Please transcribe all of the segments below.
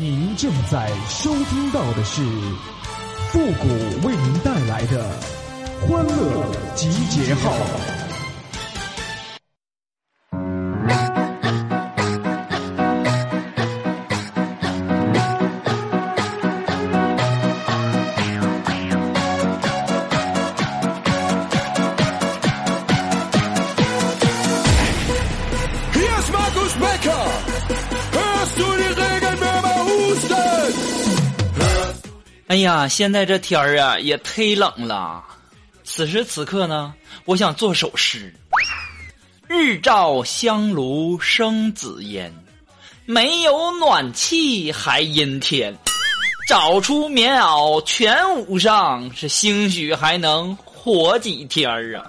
您正在收听到的是复古为您带来的欢乐集结号。哎呀，现在这天儿啊也忒冷了。此时此刻呢，我想做首诗：日照香炉生紫烟，没有暖气还阴天。找出棉袄全捂上，是兴许还能活几天儿啊！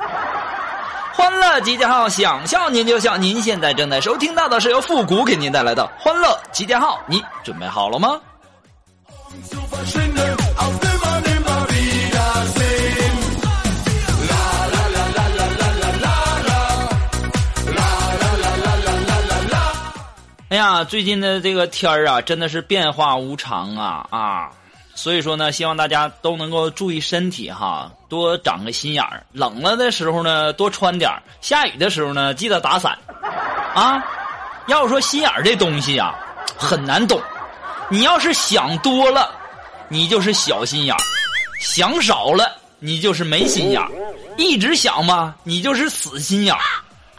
欢乐集结号，想笑您就笑。您现在正在收听到的是由复古给您带来的欢乐集结号，你准备好了吗？哎呀，最近的这个天儿啊，真的是变化无常啊啊！所以说呢，希望大家都能够注意身体哈，多长个心眼儿。冷了的时候呢，多穿点儿；下雨的时候呢，记得打伞啊。要说心眼儿这东西啊，很难懂。你要是想多了，你就是小心眼儿；想少了，你就是没心眼儿；一直想吧，你就是死心眼儿；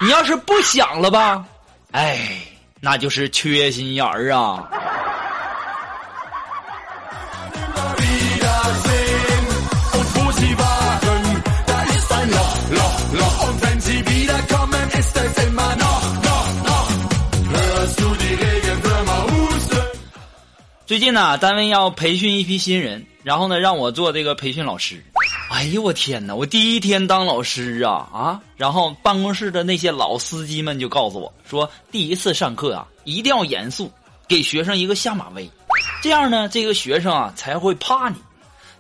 你要是不想了吧，哎，那就是缺心眼儿啊。最近呢，单位要培训一批新人，然后呢，让我做这个培训老师。哎呦我天哪！我第一天当老师啊啊！然后办公室的那些老司机们就告诉我说，第一次上课啊，一定要严肃，给学生一个下马威，这样呢，这个学生啊才会怕你。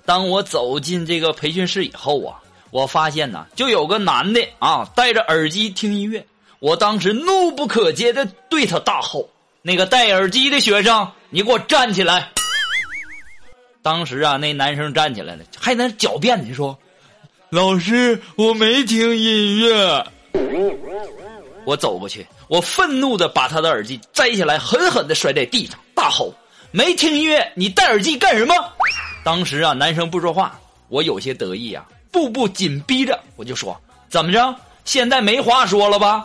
当我走进这个培训室以后啊，我发现呢，就有个男的啊，戴着耳机听音乐。我当时怒不可遏的对他大吼：“那个戴耳机的学生！”你给我站起来！当时啊，那男生站起来了，还在那狡辩呢，说：“老师，我没听音乐。”我走过去，我愤怒的把他的耳机摘下来，狠狠的摔在地上，大吼：“没听音乐，你戴耳机干什么？”当时啊，男生不说话，我有些得意啊，步步紧逼着，我就说：“怎么着？现在没话说了吧？”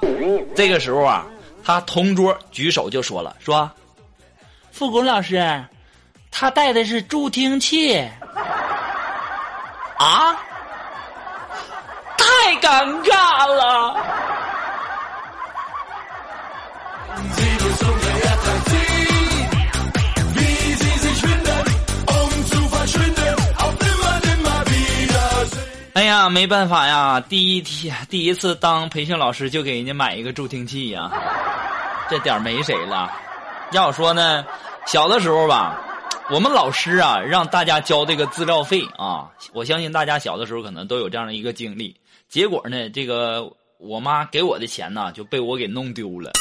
这个时候啊，他同桌举手就说了：“说。”复古老师，他带的是助听器，啊，太尴尬了。哎呀，没办法呀，第一天第一次当培训老师就给人家买一个助听器呀，这点没谁了。要说呢。小的时候吧，我们老师啊让大家交这个资料费啊，我相信大家小的时候可能都有这样的一个经历。结果呢，这个我妈给我的钱呢就被我给弄丢了，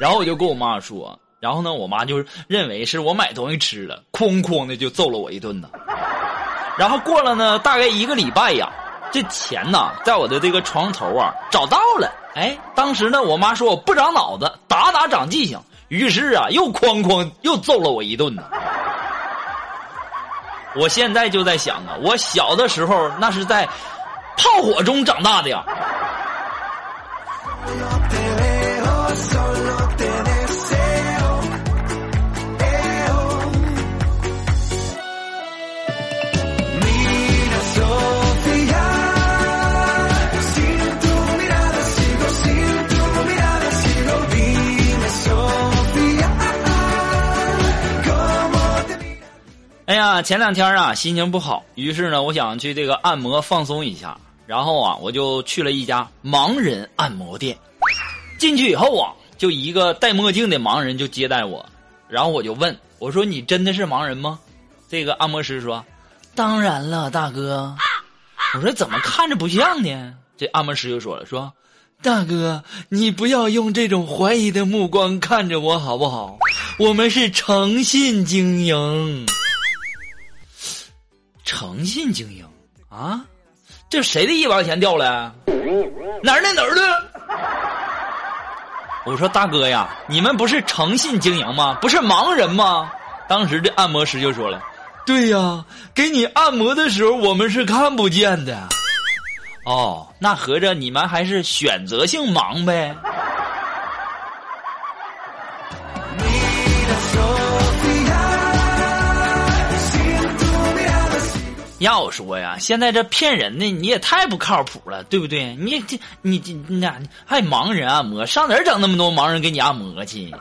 然后我就跟我妈说，然后呢，我妈就认为是我买东西吃了，哐哐的就揍了我一顿呢。然后过了呢大概一个礼拜呀，这钱呢在我的这个床头啊找到了，哎，当时呢我妈说我不长脑子，打打长记性。于是啊，又哐哐又揍了我一顿呢。我现在就在想啊，我小的时候那是在炮火中长大的呀。啊，前两天啊，心情不好，于是呢，我想去这个按摩放松一下。然后啊，我就去了一家盲人按摩店。进去以后啊，就一个戴墨镜的盲人就接待我。然后我就问我说：“你真的是盲人吗？”这个按摩师说：“当然了，大哥。”我说：“怎么看着不像呢？”这按摩师就说了：“说大哥，你不要用这种怀疑的目光看着我好不好？我们是诚信经营。诚信经营啊？这谁的一毛钱掉了？哪儿的哪儿的？我说大哥呀，你们不是诚信经营吗？不是盲人吗？当时这按摩师就说了：“对呀，给你按摩的时候我们是看不见的。”哦，那合着你们还是选择性盲呗？要说呀，现在这骗人的你也太不靠谱了，对不对？你这你这你俩还盲人按摩，上哪儿整那么多盲人给你按摩去？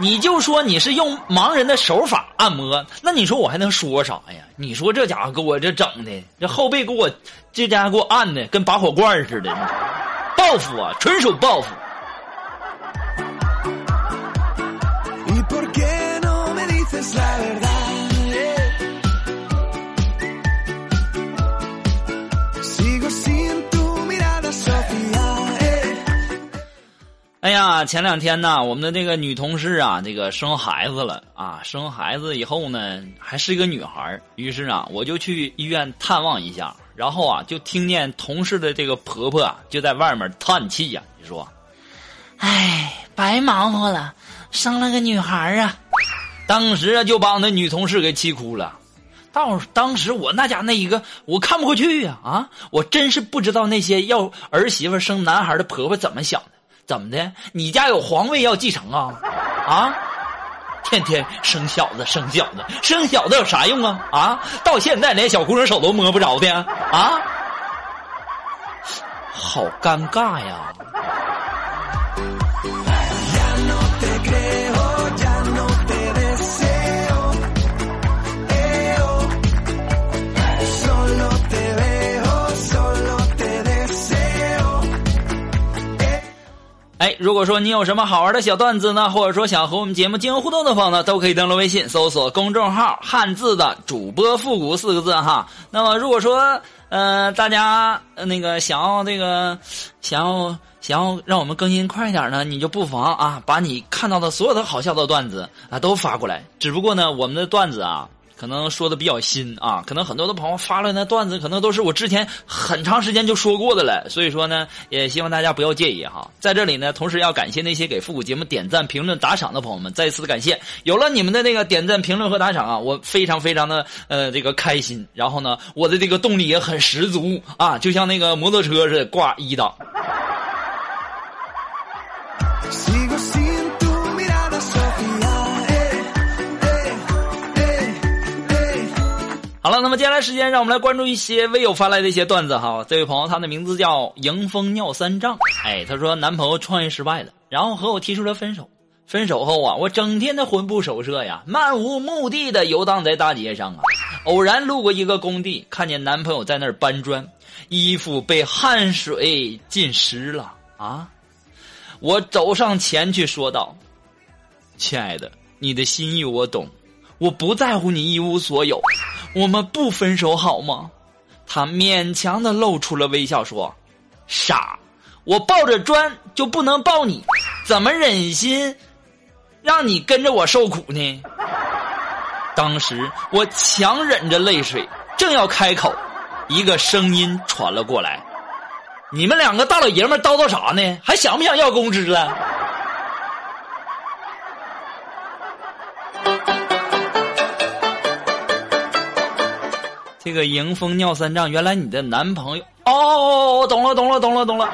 你就说你是用盲人的手法按摩，那你说我还能说啥呀？你说这家伙给我这整的，这后背给我这家伙给我按的跟拔火罐似的，报复啊，纯属报复。哎呀，前两天呢，我们的这个女同事啊，这个生孩子了啊，生孩子以后呢，还是一个女孩于是啊，我就去医院探望一下，然后啊，就听见同事的这个婆婆啊，就在外面叹气呀，你说，哎，白忙活了，生了个女孩啊，当时啊，就把我那女同事给气哭了。到当时我那家那一个，我看不过去呀啊，我真是不知道那些要儿媳妇生男孩的婆婆怎么想的。怎么的？你家有皇位要继承啊？啊！天天生小子，生小子，生小子有啥用啊？啊！到现在连小姑娘手都摸不着的啊！好尴尬呀！如果说你有什么好玩的小段子呢，或者说想和我们节目进行互动的朋友呢，都可以登录微信搜索公众号“汉字的主播复古”四个字哈。那么如果说呃大家那个想要这个想要想要让我们更新快一点呢，你就不妨啊把你看到的所有的好笑的段子啊都发过来。只不过呢，我们的段子啊。可能说的比较新啊，可能很多的朋友发了那段子，可能都是我之前很长时间就说过的了，所以说呢，也希望大家不要介意哈。在这里呢，同时要感谢那些给复古节目点赞、评论、打赏的朋友们，再一次的感谢。有了你们的那个点赞、评论和打赏啊，我非常非常的呃这个开心。然后呢，我的这个动力也很十足啊，就像那个摩托车似的挂一档。那么接下来时间，让我们来关注一些微友发来的一些段子哈。这位朋友，他的名字叫迎风尿三丈。哎，他说男朋友创业失败了，然后和我提出了分手。分手后啊，我整天的魂不守舍呀，漫无目的的游荡在大街上啊。偶然路过一个工地，看见男朋友在那儿搬砖，衣服被汗水浸湿了啊。我走上前去说道：“亲爱的，你的心意我懂，我不在乎你一无所有。”我们不分手好吗？他勉强的露出了微笑，说：“傻，我抱着砖就不能抱你，怎么忍心让你跟着我受苦呢？”当时我强忍着泪水，正要开口，一个声音传了过来：“你们两个大老爷们叨叨啥呢？还想不想要工资了？”这个迎风尿三丈，原来你的男朋友哦，懂了懂了懂了懂了。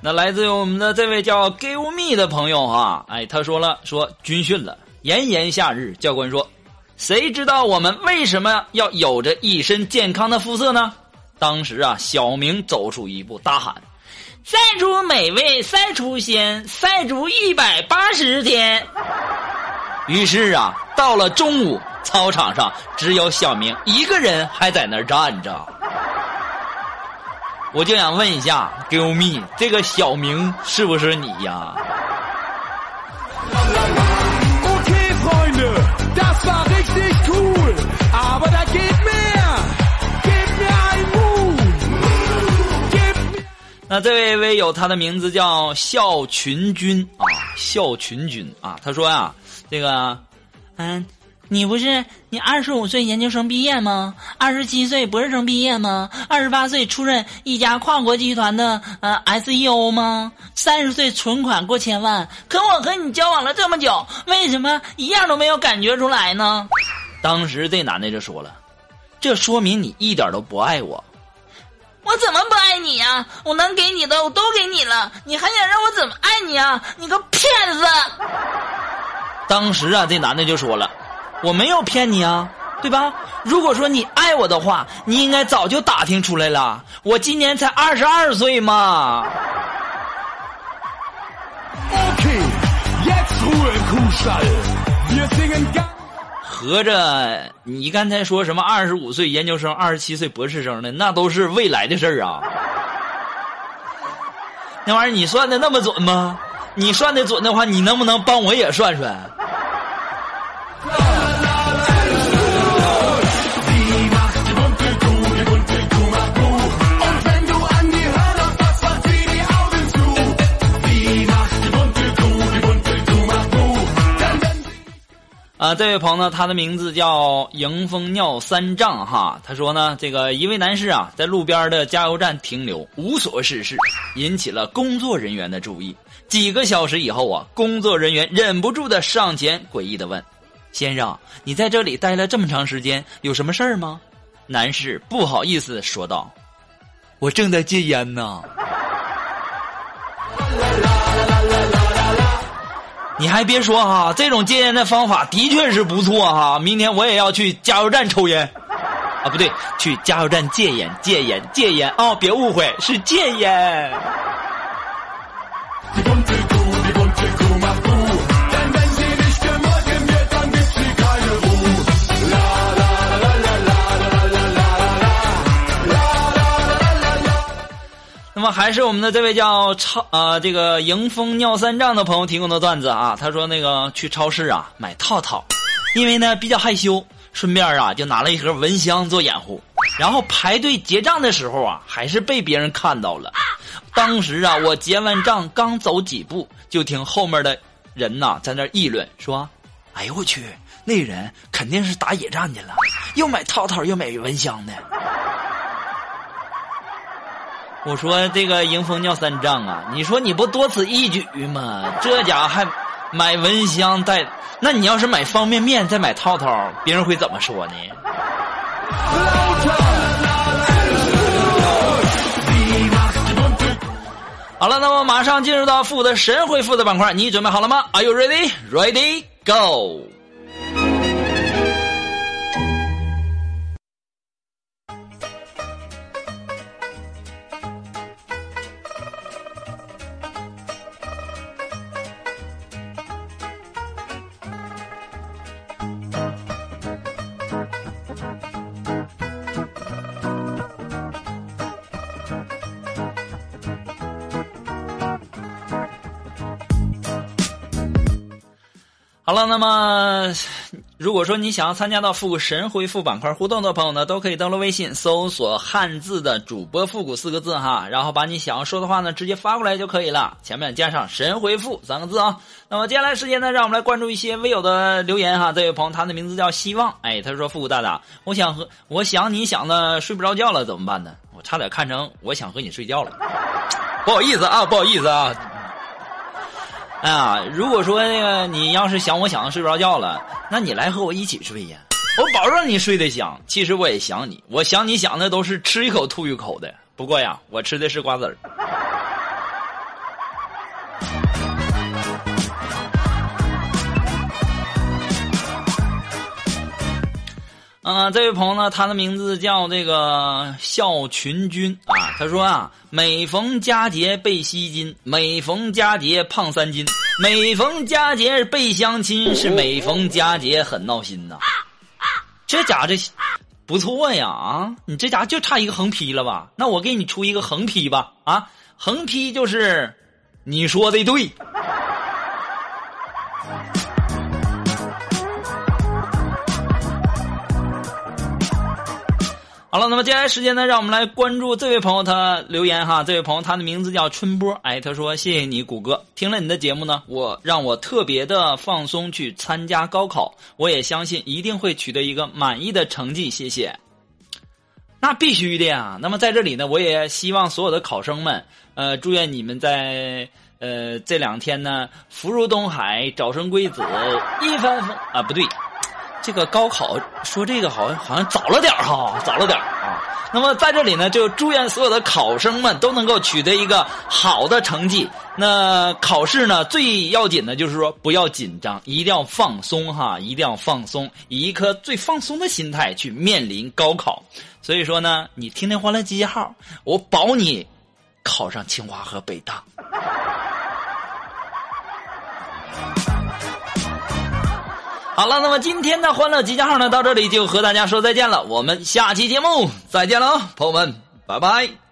那来自于我们的这位叫 Give Me 的朋友哈，哎，他说了说军训了，炎炎夏日，教官说，谁知道我们为什么要有着一身健康的肤色呢？当时啊，小明走出一步，大喊。赛出美味赛出鲜赛足一百八十天。于是啊到了中午操场上只有小明一个人还在那站着。我就想问一下 giveme 这个小明是不是你呀？那这位微友，他的名字叫笑群君啊，笑群君啊，他说呀，这个，嗯。你不是你二十五岁研究生毕业吗？二十七岁博士生毕业吗？二十八岁出任一家跨国集团的呃 SEO 吗？三十岁存款过千万？可我和你交往了这么久，为什么一样都没有感觉出来呢？当时这男的就说了：“这说明你一点都不爱我。”我怎么不我能给你的我都给你了，你还想让我怎么爱你啊？你个骗子！当时啊，这男的就说了。我没有骗你啊，对吧？如果说你爱我的话，你应该早就打听出来了。我今年才二十二岁嘛。合着你刚才说什么二十五岁研究生、二十七岁博士生的，那都是未来的事儿啊。那玩意儿你算的那么准吗？你算的准的话，你能不能帮我也算算？啊，这位朋友，他的名字叫迎风尿三丈哈。他说呢，这个一位男士啊，在路边的加油站停留，无所事事，引起了工作人员的注意。几个小时以后啊，工作人员忍不住的上前诡异的问：“先生，你在这里待了这么长时间，有什么事儿吗？”男士不好意思说道：“我正在戒烟呢。”你还别说哈，这种戒烟的方法的确是不错哈。明天我也要去加油站抽烟，啊，不对，去加油站戒烟，戒烟，戒烟哦，别误会，是戒烟。那么还是我们的这位叫超啊这个迎风尿三丈的朋友提供的段子啊，他说那个去超市啊买套套，因为呢比较害羞，顺便啊就拿了一盒蚊香做掩护，然后排队结账的时候啊还是被别人看到了，当时啊我结完账刚走几步，就听后面的人呐在那议论说，哎呦我去，那人肯定是打野战去了，又买套套又买蚊香的。我说这个迎风尿三丈啊！你说你不多此一举吗？这家还买蚊香带，那你要是买方便面再买套套，别人会怎么说呢？好了，那么马上进入到负的神回复的板块，你准备好了吗？Are you ready? Ready? Go! 好了，那么如果说你想要参加到复古神回复板块互动的朋友呢，都可以登录微信搜索汉字的主播复古四个字哈，然后把你想要说的话呢直接发过来就可以了，前面加上神回复三个字啊。那么接下来时间呢，让我们来关注一些微友的留言哈。这位朋友他的名字叫希望，哎，他说复古大大，我想和我想你想的睡不着觉了怎么办呢？我差点看成我想和你睡觉了，不好意思啊，不好意思啊。啊，如果说那个你要是想我想的睡不着觉了，那你来和我一起睡呀，我保证你睡得香。其实我也想你，我想你想的都是吃一口吐一口的。不过呀，我吃的是瓜子儿。嗯，这位朋友呢，他的名字叫这个笑群君啊。他说啊，每逢佳节倍吸金，每逢佳节胖三斤，每逢佳节倍相亲，是每逢佳节很闹心呐。这家这不错呀啊！你这家就差一个横批了吧？那我给你出一个横批吧啊！横批就是你说的对。好了，那么接下来时间呢，让我们来关注这位朋友他留言哈。这位朋友他的名字叫春波，哎，他说谢谢你谷歌，听了你的节目呢，我让我特别的放松去参加高考，我也相信一定会取得一个满意的成绩，谢谢。那必须的呀。那么在这里呢，我也希望所有的考生们，呃，祝愿你们在呃这两天呢，福如东海，早生贵子，一帆风啊，不对。这个高考说这个好像好像早了点哈，早了点啊。那么在这里呢，就祝愿所有的考生们都能够取得一个好的成绩。那考试呢，最要紧的就是说不要紧张，一定要放松哈，一定要放松，以一颗最放松的心态去面临高考。所以说呢，你听听《欢乐集结号》，我保你考上清华和北大。好了，那么今天的欢乐集结号呢，到这里就和大家说再见了。我们下期节目再见了，朋友们，拜拜。